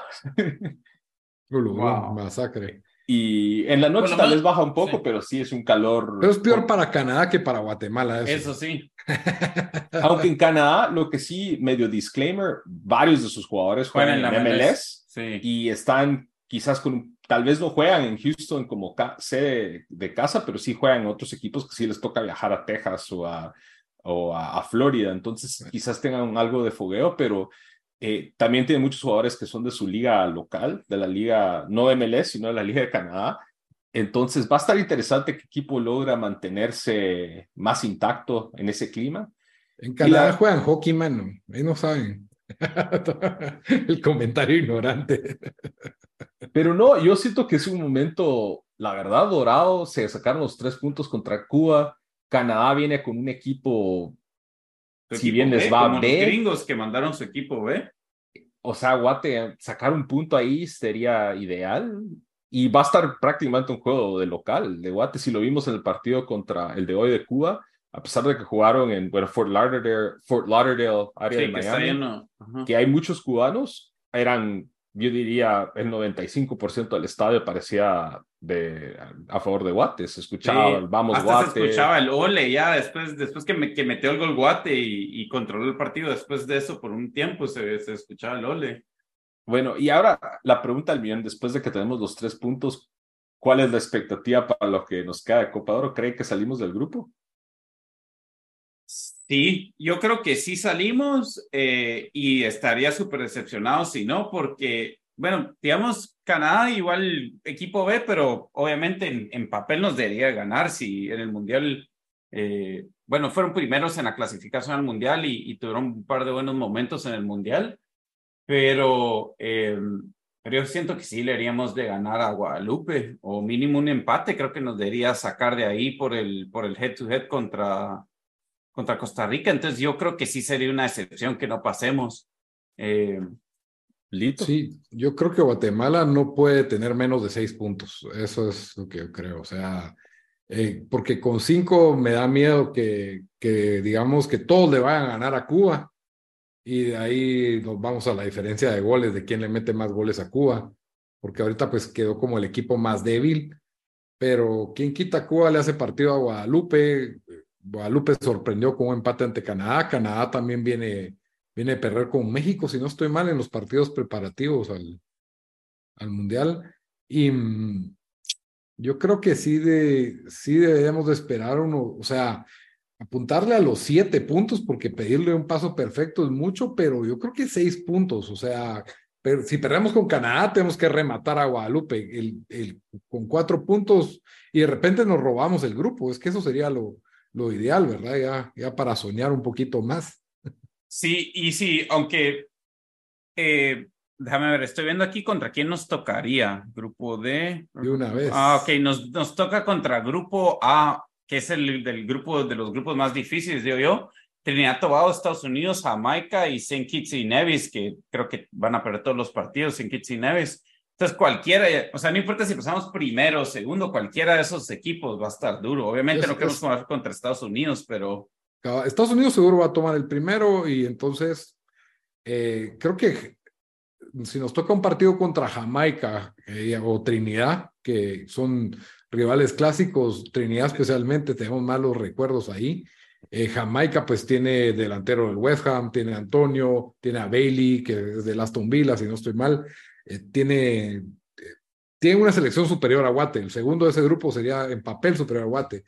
wow. Masacre. Y en la noche tal vez baja un poco, pero sí es un calor. Pero es peor para Canadá que para Guatemala. Eso, sí. Aunque en Canadá, lo que sí, medio disclaimer, varios de sus jugadores juegan en, la MLS, y están quizás con, tal vez no juegan en Houston como sede de casa, pero sí juegan en otros equipos que sí les toca viajar a Texas o a, o a, a Florida. Entonces quizás tengan algo de fogueo, pero eh, también tiene muchos jugadores que son de su liga local, de la liga, no de MLS, sino de la liga de Canadá. Entonces va a estar interesante qué equipo logra mantenerse más intacto en ese clima. En Canadá juegan hockey, mano. Ahí no saben. El comentario ignorante. Pero no, yo siento que es un momento, la verdad, dorado. Se sacaron los tres puntos contra Cuba. Canadá viene con un equipo si bien les va como B. Los gringos que mandaron su equipo B. O sea, Guate, sacar un punto ahí sería ideal. Y va a estar prácticamente un juego de local de Guate. Si lo vimos en el partido contra el de hoy de Cuba, a pesar de que jugaron en bueno, Fort Lauderdale, Fort Lauderdale área de Miami, que hay muchos cubanos, eran yo diría el 95% del estadio parecía de, a favor de Guate. Se escuchaba el vamos Guate. Se escuchaba el ole ya después, después que, me, que metió el gol Guate y, controló el partido. Después de eso, por un tiempo se, se escuchaba el ole. Bueno, y ahora la pregunta al millón, después de que tenemos los tres puntos, ¿cuál es la expectativa para lo que nos queda de Copa Oro? ¿Cree que salimos del grupo? Sí, yo creo que sí salimos eh, y estaría súper decepcionado si no, porque, bueno, digamos, Canadá igual equipo B, pero obviamente en, papel nos debería ganar si en el Mundial, eh, bueno, fueron primeros en la clasificación al Mundial y, tuvieron un par de buenos momentos en el Mundial, pero, eh, pero yo siento que sí le haríamos de ganar a Guadalupe o mínimo un empate, creo que nos debería sacar de ahí por el, por el head to head contra contra Costa Rica. Entonces yo creo que sí sería una excepción que no pasemos. Eh, Sí, yo creo que Guatemala no puede tener menos de seis puntos. Eso es lo que yo creo. O sea, eh, porque con cinco me da miedo que, que, digamos, que todos le vayan a ganar a Cuba. Y de ahí nos vamos a la diferencia de goles, de quién le mete más goles a Cuba. Porque ahorita pues quedó como el equipo más débil. Pero quien quita Cuba le hace partido a Guadalupe Guadalupe sorprendió con un empate ante Canadá. Canadá también viene, viene a perder con México, si no estoy mal, en los partidos preparativos al, al Mundial. Y mm, yo creo que sí, de, sí deberíamos de esperar uno, o sea, apuntarle a los siete puntos, porque pedirle un paso perfecto es mucho, pero yo creo que seis puntos, o sea, si perdemos con Canadá, tenemos que rematar a Guadalupe el, el, con cuatro puntos y de repente nos robamos el grupo. Es que eso sería lo, lo ideal, ¿verdad? Ya, ya para soñar un poquito más. Sí, y sí, aunque eh, déjame ver, estoy viendo aquí contra quién nos tocaría. Grupo D. De una vez. Ah, ok, nos, nos toca contra Grupo A, que es el del grupo de los grupos más difíciles, digo yo. Trinidad Tobago, Estados Unidos, Jamaica y St. Kitts y Nevis, que creo que van a perder todos los partidos, St. Kitts y Nevis. Entonces, cualquiera, o sea, no importa si pasamos primero segundo, cualquiera de esos equipos va a estar duro. Obviamente Es- no queremos es- jugar contra Estados Unidos, pero Estados Unidos seguro va a tomar el primero y entonces eh, creo que si nos toca un partido contra Jamaica eh, o Trinidad, que son rivales clásicos, Trinidad especialmente, tenemos malos recuerdos ahí. Eh, Jamaica pues tiene delantero del West Ham, tiene a Antonio, tiene a Bailey, que es del Aston Villa, si no estoy mal. Eh, tiene, eh, tiene una selección superior a Guate. El segundo de ese grupo sería en papel superior a Guate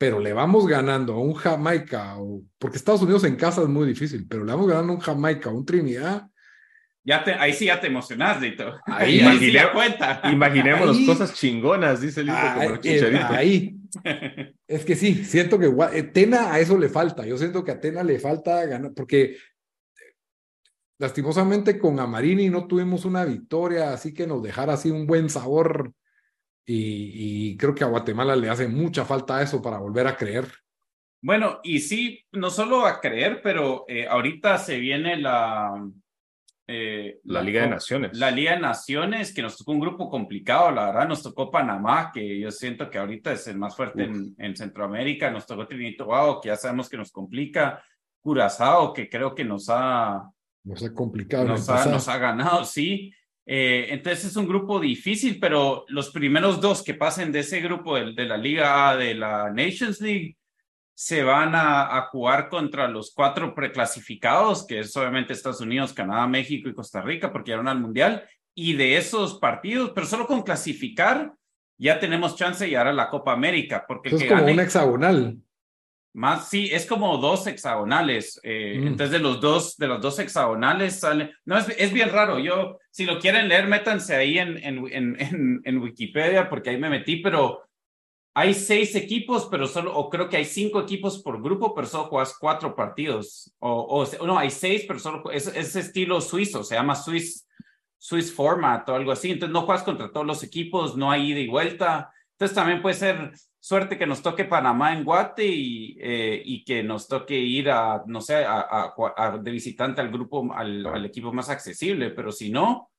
pero le vamos ganando a un Jamaica, o, porque Estados Unidos en casa es muy difícil, pero le vamos ganando a un Jamaica, a un Trinidad. ya te, ahí sí ya te emocionas, Dito. Ahí- Ahí, sí cuenta. Imaginémonos Ahí- cosas chingonas, dice Lito, como Ahí, el eh, chicharito. ahí. Es que sí, siento que Gua- eh, Tena a eso le falta. Yo siento que a Tena le falta ganar, porque lastimosamente con Amarini no tuvimos una victoria, así que nos dejara así un buen sabor. Y, y creo que a Guatemala le hace mucha falta eso para volver a creer. Bueno, y sí, no solo a creer, pero eh, ahorita se viene la... eh, La Liga de Naciones. La Liga de Naciones, que nos tocó un grupo complicado, la verdad, nos tocó Panamá, que yo siento que ahorita es el más fuerte en, en Centroamérica, nos tocó Trinidad y Tobago, que ya sabemos que nos complica, Curazao, que creo que nos ha, Nos ha complicado. nos ha, pasado. nos ha ganado, sí. Eh, entonces es un grupo difícil, pero los primeros dos que pasen de ese grupo de, de la Liga A, de la Nations League, se van a, a jugar contra los cuatro preclasificados, que es obviamente Estados Unidos, Canadá, México y Costa Rica, porque van al Mundial. Y de esos partidos, pero solo con clasificar, ya tenemos chance de llegar a la Copa América, porque Eso es como gane- un hexagonal. Más, sí, es como dos hexagonales. eh, Mm. Entonces, de los dos, de los dos hexagonales sale. No, es, es bien raro. Yo, si lo quieren leer, métanse ahí en, en, en, en, Wikipedia, porque ahí me metí, pero hay seis equipos, pero solo, o creo que hay cinco equipos por grupo, pero solo juegas cuatro partidos. O, o no, hay seis, pero solo es, es estilo suizo, se llama Swiss, Swiss Format o algo así. Entonces, no juegas contra todos los equipos, no hay ida y vuelta. Entonces, también puede ser suerte que nos toque Panamá en Guate y, eh, y que nos toque ir a, no sé, a, a- a- de visitante al grupo, al, al equipo más accesible, pero si no,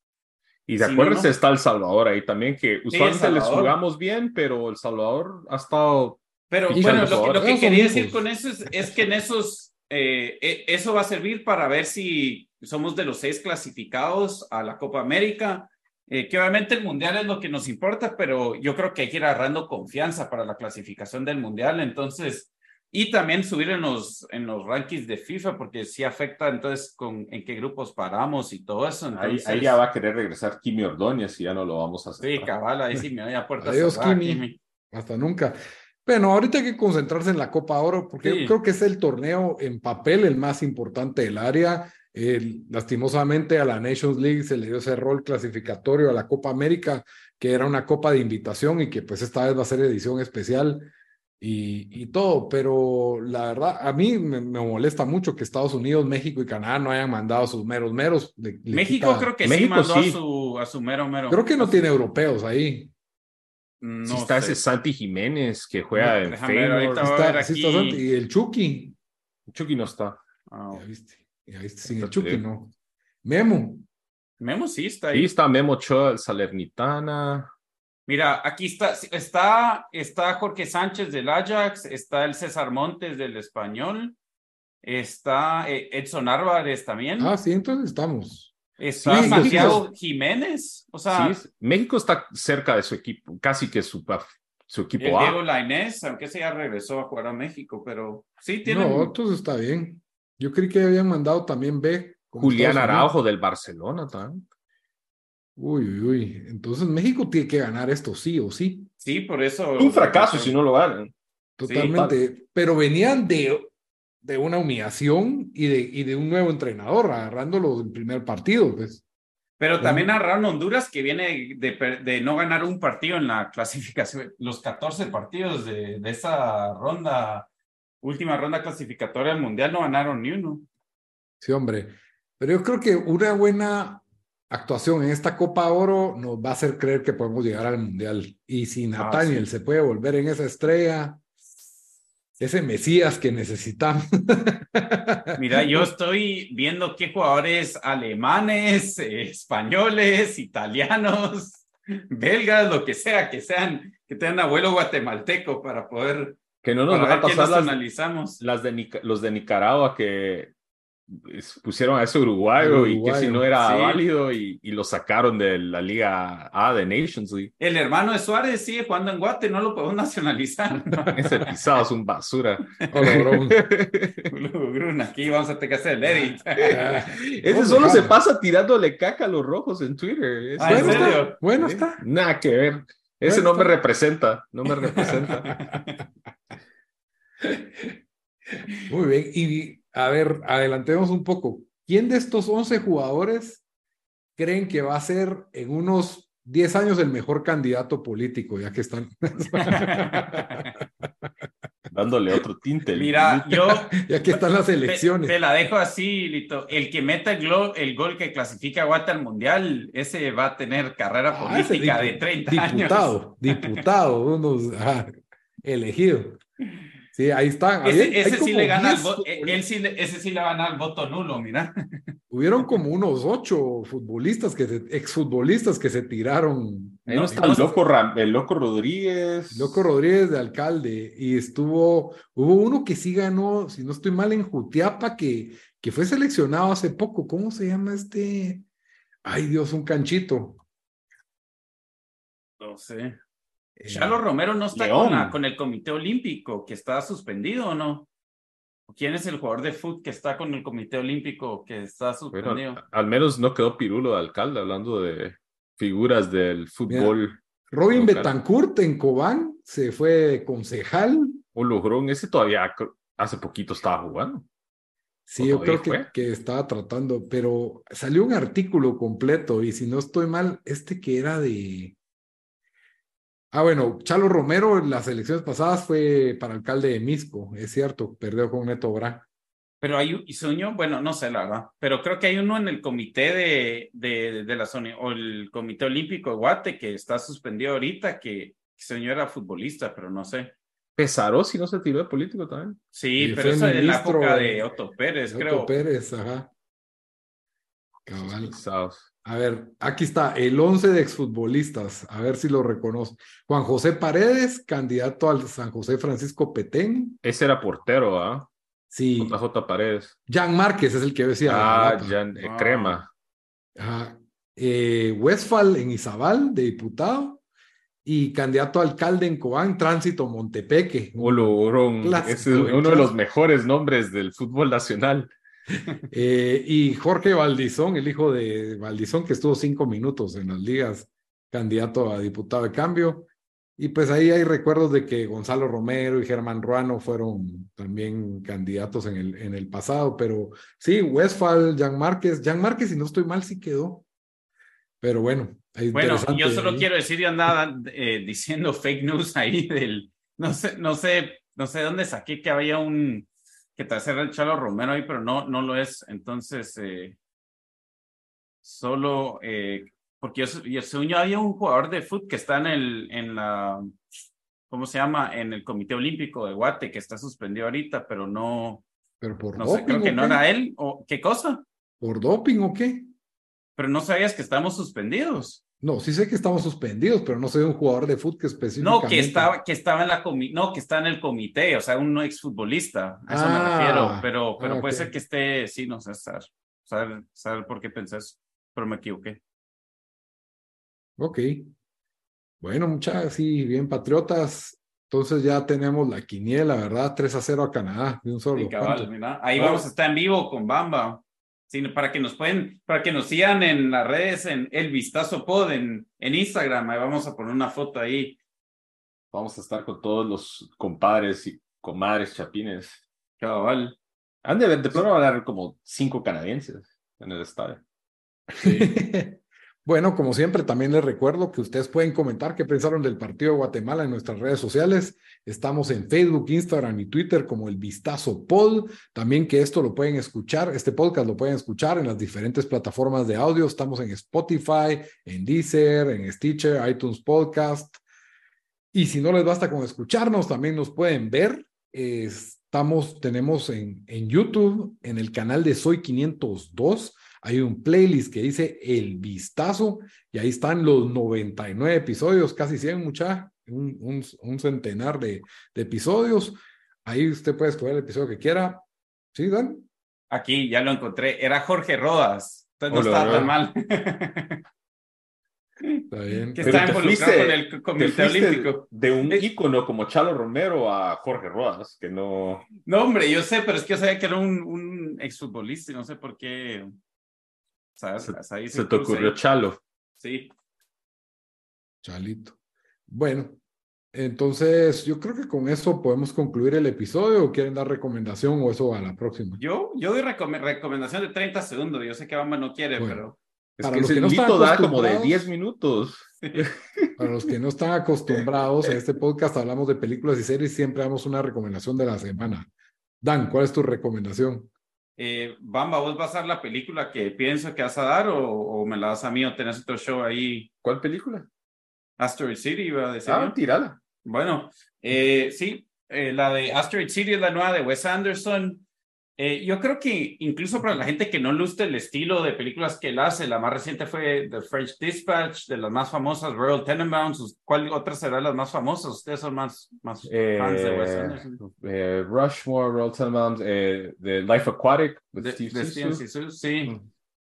Y de Sí, acuerdo no, no. está El Salvador ahí también, que usualmente El les Salvador. jugamos bien, pero El Salvador ha estado... pero bueno, lo, que- lo que quería decir con eso es, es que en esos, eh, eh, eso va a servir para ver si somos de los seis clasificados a la Copa América, eh, que obviamente el Mundial es lo que nos importa, pero yo creo que hay que ir agarrando confianza para la clasificación del Mundial, entonces, y también subir en los, en los rankings de FIFA, porque sí afecta entonces con en qué grupos paramos y todo eso. Ahí, Entonces, ahí ya va a querer regresar Kimi Ordóñez y ya no lo vamos a hacer. Sí, cabal, ahí sí me voy a puerta Adiós, cerrada, Kimi. Kimi. Hasta nunca. Bueno, ahorita hay que concentrarse en la Copa Oro, porque Sí. yo creo que es el torneo en papel el más importante del área. El- lastimosamente a la Nations League se le dio ese rol clasificatorio a la Copa América, que era una copa de invitación y que pues esta vez va a ser edición especial y, y todo, pero la verdad a mí me, me molesta mucho que Estados Unidos, México y Canadá no hayan mandado sus meros meros. Le- le México quita- creo que sí México mandó sí. a su a su mero mero. creo que no tiene europeos ahí. No Si está sé. ese Santi Jiménez que juega en ver, Está, está aquí. Santi. y el Chucky. Chucky no está. Ah, Ya viste, ya viste, sin el Está Chucky, no. Memo, Memo sí está Ahí ahí. está Memo el Salernitana. Mira, aquí está, está, está Jorge Sánchez del Ajax, está el César Montes del Español, está eh, Edson Álvarez también, ah, sí, entonces estamos. está sí, Santiago México- Jiménez, o sea, Sí, México está cerca de su equipo, casi que su, su equipo El A. Diego Lainez, aunque se ya regresó a jugar a México, pero sí tiene. No, entonces está bien. Yo creí que habían mandado también B. Julián. Araujo del Barcelona también. Uy, uy, uy. Entonces México tiene que ganar esto sí o sí. Sí, por eso. Un fracaso si no lo ganan. Totalmente. Pero venían de, de una humillación y de, y de un nuevo entrenador, agarrándolo del primer partido, pues. Pero también agarraron Honduras, que viene de, de no ganar un partido en la clasificación, los 14 partidos de, de esa ronda, última ronda clasificatoria del Mundial, no ganaron ni uno. Sí, hombre. Pero yo creo que una buena actuación en esta Copa Oro nos va a hacer creer que podemos llegar al Mundial. Y si Nathaniel se puede volver en esa estrella, ese Mesías que necesitamos. Mira, yo estoy viendo qué jugadores alemanes, españoles, italianos, belgas, lo que sea, que sean, que tengan abuelo guatemalteco para poder Que no nos para van a pasar las, nacionalizamos. las de los de Nicaragua que pusieron a ese uruguayo, y que si Uruguayo, no era sí. válido y, y lo sacaron de la Liga A de Nations League. El hermano de Suárez sigue jugando en Guate, no lo podemos nacionalizar. Ese pisado es un basura. Aquí vamos a tener que hacer el edit. Ese solo a se pasa tirándole caca a los rojos en Twitter. Ah, ¿en Bueno serio? está, bueno está. Nada que ver. Ese no me representa, no me representa. Muy bien. Y a ver, adelantemos un poco. ¿Quién de estos 11 jugadores creen que va a ser en unos 10 años el mejor candidato político, ya que están, Dándole otro tinte. Mira, yo ya que están las elecciones? te la dejo así, Lito. El que meta el, glo- el gol que clasifica a Guate al Mundial, ese va a tener carrera Ah, política de 30 años. diputado, diputado, unos ajá, elegido. Sí, ahí están. Ese, Había- ese hay sí le gana, al 10 vo- él sí le- ese sí le va a ganar el voto nulo, mira. Hubieron como unos ocho futbolistas que se, exfutbolistas que se tiraron. No el loco, Ram- el loco Rodríguez. Loco Rodríguez de alcalde y estuvo, hubo uno que sí ganó, si no estoy mal, en Jutiapa, que, que fue seleccionado hace poco. ¿Cómo se llama este? Ay Dios, un canchito. No sé. Eh, Chalo Romero no está con, la- con el Comité Olímpico, que está suspendido o no. ¿Quién es el jugador de fútbol que está con el Comité Olímpico que está Bueno, suspendido? al menos no quedó Pirulo de alcalde hablando de figuras del fútbol. Robin local. Betancourt en Cobán se fue concejal. Un logrón, ese todavía hace poquito estaba jugando. Sí, ¿O yo creo que, que estaba tratando, pero salió un artículo completo y si no estoy mal, este que era de... Ah, bueno, Chalo Romero en las elecciones pasadas fue para alcalde de Misco, es cierto, perdió con Neto Bra. Pero hay un, y Sueño, bueno, no sé la verdad, pero creo que hay uno en el comité de, de, de la zona, o el Comité Olímpico de Guate que está suspendido ahorita, que Sueño era futbolista, pero no sé. Pesaró si no se tiró de político también. Sí, Y pero eso es de la época de- Otto Pérez, Otto creo. Pérez, ajá. Cabal. A ver, aquí está el 11 de exfutbolistas, a ver si lo reconoce. Juan José Paredes, candidato al San José Francisco Petén. Ese era portero, ¿ah? Sí, JJ Paredes. Jan Márquez es el que decía. Ah. Jan- eh, Ah. Crema. Ajá. Eh, Westphal en Izabal, de diputado, y candidato a alcalde en Cobán, Tránsito Montepeque. Logrón. Clásico, es uno de los mejores nombres del fútbol nacional. Eh, y Jorge Valdizón, el hijo de Valdizón, que estuvo cinco minutos en las ligas, candidato a diputado de cambio. Y pues ahí hay recuerdos de que Gonzalo Romero y Germán Ruano fueron también candidatos en el, en el pasado, pero sí, Westphal, Jan Márquez, Jan Márquez, si no estoy mal, sí quedó. Pero bueno, Bueno, yo solo ahí. quiero decir, yo andaba eh, diciendo fake news ahí del, no sé, no sé, no sé dónde saqué que había un, que te hace el Chalo Romero ahí, pero no, no lo es. Entonces, eh, solo, eh, porque yo, yo según yo había un jugador de fútbol que está en el, en la, ¿cómo se llama? En el Comité Olímpico de Guate, que está suspendido ahorita, pero no, Pero por no doping, sé, creo que ¿o no era él, o qué cosa, ¿Por doping o qué? pero no sabías que estamos suspendidos. No, sí sé que estamos suspendidos, pero no sé de un jugador de fútbol que específicamente. No, que estaba, que estaba en la comi no, que está en el comité, o sea, un exfutbolista, a eso me Ah, refiero, pero, pero ah, puede ser que esté, sí, no sé, saber, saber, saber por qué pensé eso, pero me equivoqué. Ok. Bueno, muchas, sí, bien patriotas. Entonces ya tenemos la quiniela, ¿verdad? 3 a 0 a Canadá, de un solo. Sí, cabal, ¿Cuánto? mira, Ahí Ah. vamos a estar en vivo con Bamba. Sí, para que nos pueden, para que nos sigan en las redes, en El Vistazo Pod, en, en Instagram. Ahí vamos a poner una foto ahí. Vamos a estar con todos los compadres y comadres chapines. Cabal. Han de de pronto van a haber como cinco canadienses en el estadio. bueno, como siempre, también les recuerdo que ustedes pueden comentar qué pensaron del partido de Guatemala en nuestras redes sociales. Estamos en Facebook, Instagram y Twitter como el Vistazo Pod. También que esto lo pueden escuchar, este podcast lo pueden escuchar en las diferentes plataformas de audio. Estamos en Spotify, en Deezer, en Stitcher, iTunes Podcast. Y si no les basta con escucharnos, también nos pueden ver. Estamos, tenemos en, en YouTube, en el canal de Soy 502, hay un playlist que dice El Vistazo y ahí están los 99 episodios, casi 100 mucha, un, un, un centenar de, de, episodios. Ahí usted puede escoger el episodio que quiera. ¿Sí, Dan? Aquí ya lo encontré, era Jorge Rodas, entonces no estaba tan mal. Está bien. que está involucrado fuiste- con el Comité Olímpico. de un ícono como Chalo Romero a Jorge Rodas, que no... No, hombre, yo sé, pero es que yo sabía que era un, un exfutbolista y no sé por qué. ¿Sabes? Se- Ahí Se te ocurrió ahí. Chalo. Sí. Chalito. Bueno, entonces yo creo que con eso podemos concluir el episodio o quieren dar recomendación o eso a la próxima. Yo, yo doy recome- recomendación de 30 segundos. Yo sé que Bamba no quiere, Bueno. pero. Es Para que los que no están da como de acostumbrados- 10 minutos. Para los que no están acostumbrados a este podcast, hablamos de películas y series, siempre damos una recomendación de la semana. Dan, ¿cuál es tu recomendación? Eh, Bamba, ¿vos vas a dar la película que pienso que vas a dar o, o me la das a mí o tenés otro show ahí? ¿Cuál película? Asteroid City, iba a decir. Ah, tirala. Bueno, eh, sí, eh, la de Asteroid City es la nueva de Wes Anderson. Eh, yo creo que incluso para la gente que no gusta el estilo de películas que él hace, la más reciente fue The French Dispatch, de las más famosas, Royal Tenenbaums. ¿Cuál otra será las más famosas? Ustedes son más, más fans de Wes Eh, Anderson. eh, Rushmore, Roll Tenenbaums, eh, The Life Aquatic, with De, Steve de sí. Mm.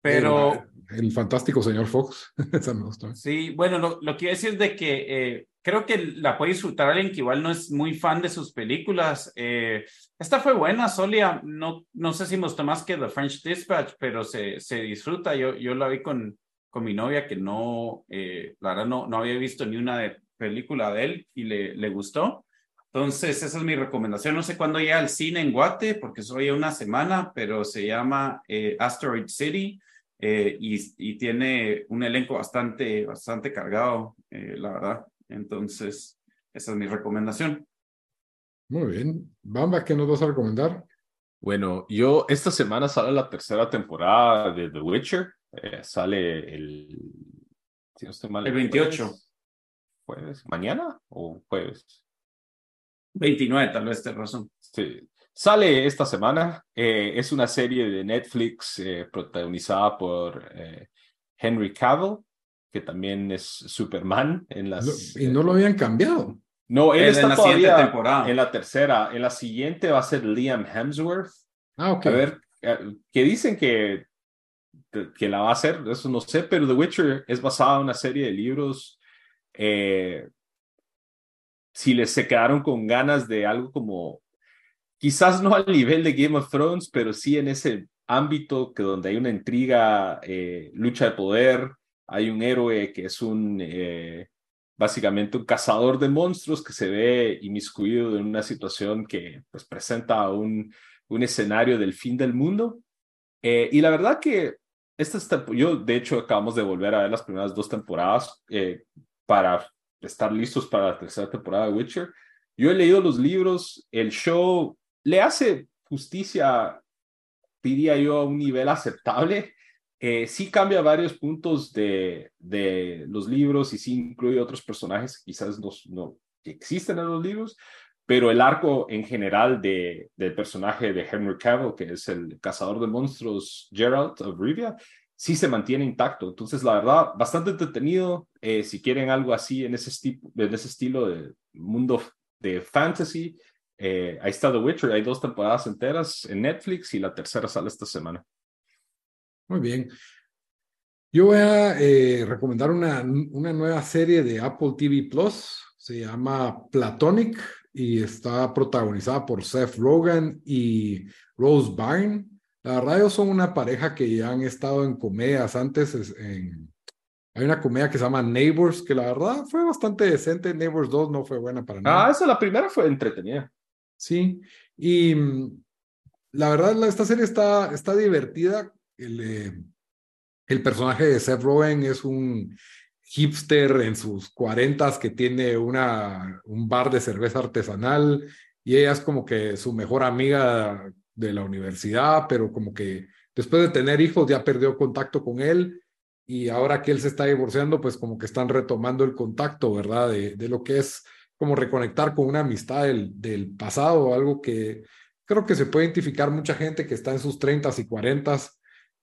Pero El, el fantástico señor Fox. Esa me gustó. Sí, bueno, lo, lo que iba a decir es de que eh, creo que la puede disfrutar alguien que igual no es muy fan de sus películas. Eh, esta fue buena, Solia. No, no sé si me gustó más que The French Dispatch, pero se, se disfruta. Yo, yo la vi con, con mi novia que no, eh, la verdad no, no había visto ni una de, película de él y le, le gustó. Entonces, esa es mi recomendación. No sé cuándo llega al cine en Guate, porque soy una semana, pero se llama eh, Asteroid City. Eh, y, y, tiene un elenco bastante, bastante cargado, eh, la verdad. Entonces, esa es mi recomendación. Muy bien. Bamba, ¿qué nos vas a recomendar? Bueno, yo esta semana sale la tercera temporada de The Witcher. Eh, sale el. Si no estoy mal, El 28. Jueves, jueves. ¿Mañana o jueves? 29, tal vez, te razón. Sí. Sale esta semana. Eh, es una serie de Netflix eh, protagonizada por eh, Henry Cavill, que también es Superman en las. No- y no lo habían cambiado. No, él Es en está la siguiente todavía temporada. en la tercera. En la siguiente va a ser Liam Hemsworth. Ah, ok. A ver, eh, que dicen que, que la va a hacer, eso no sé, pero The Witcher es basada en una serie de libros. eh, si les se quedaron con ganas de algo como, quizás no al nivel de Game of Thrones, pero sí en ese ámbito que donde hay una intriga, eh, lucha de poder, hay un héroe que es un, eh, básicamente un cazador de monstruos que se ve inmiscuido en una situación que pues presenta un, un escenario del fin del mundo. Eh, y la verdad que esta es yo, de hecho, acabamos de volver a ver las primeras dos temporadas eh, para estar listos para la tercera temporada de Witcher. Yo he leído los libros, el show le hace justicia, diría yo, a un nivel aceptable. Eh, sí cambia varios puntos de, de los libros y sí incluye otros personajes quizás no, no existen en los libros, pero el arco en general de, del personaje de Henry Cavill, que es el cazador de monstruos Geralt of Rivia, sí se mantiene intacto. Entonces, la verdad, bastante entretenido. Eh, si quieren algo así en ese, en ese estilo de mundo de fantasy, eh, ahí está The Witcher. Hay dos temporadas enteras en Netflix y la tercera sale esta semana. Muy bien. Yo voy a eh, recomendar una, una nueva serie de Apple TV Plus. Se llama Platonic y está protagonizada por Seth Rogen y Rose Byrne. La verdad, ellos son una pareja que ya han estado en comedias antes. En, hay una comedia que se llama Neighbors, que la verdad fue bastante decente. Neighbors 2 no fue buena para nada. Ah, esa la primera fue entretenida. Sí, y mm, la verdad, esta serie está, está divertida. El, eh, el personaje de Seth Rogen es un hipster en sus cuarentas que tiene una, un bar de cerveza artesanal y ella es como que su mejor amiga de la universidad, pero como que después de tener hijos ya perdió contacto con él y ahora que él se está divorciando, pues como que están retomando el contacto, ¿verdad? De, de lo que es como reconectar con una amistad del, del pasado, algo que creo que se puede identificar mucha gente que está en sus 30 y 40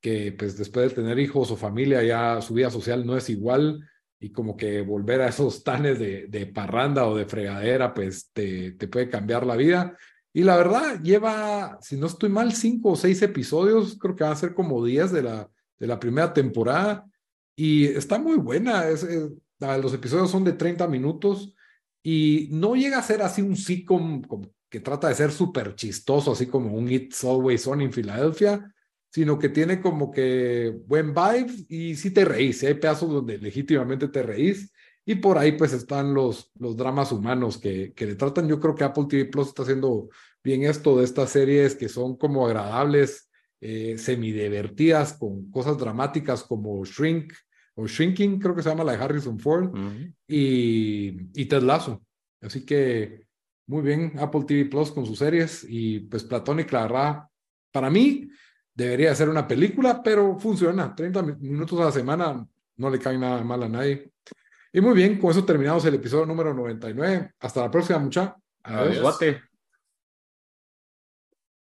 que pues después de tener hijos o familia ya su vida social no es igual y como que volver a esos tanes de, de parranda o de fregadera, pues te, te, puede cambiar la vida. Y la verdad, lleva, si no estoy mal, cinco o seis episodios, creo que van a ser como diez de la, de la primera temporada. Y está muy buena, es, es, los episodios son de 30 minutos y no llega a ser así un sitcom que trata de ser súper chistoso, así como un It's Always On en Filadelfia, sino que tiene como que buen vibe y sí te reís, hay pedazos donde legítimamente te reís y por ahí pues están los, los dramas humanos que, que le tratan. Yo creo que Apple TV Plus está haciendo bien esto de estas series que son como agradables, eh, semidivertidas, con cosas dramáticas como Shrink o Shrinking, creo que se llama la de Harrison Ford, uh -huh. y, y Ted Lasso. Así que muy bien Apple TV Plus con sus series y pues Platonic, la verdad, para mí debería ser una película, pero funciona. 30 minutos a la semana no le cae nada mal a nadie. Y muy bien, con eso terminamos el episodio número 99. Hasta la próxima, mucha. Adiós. Adiós.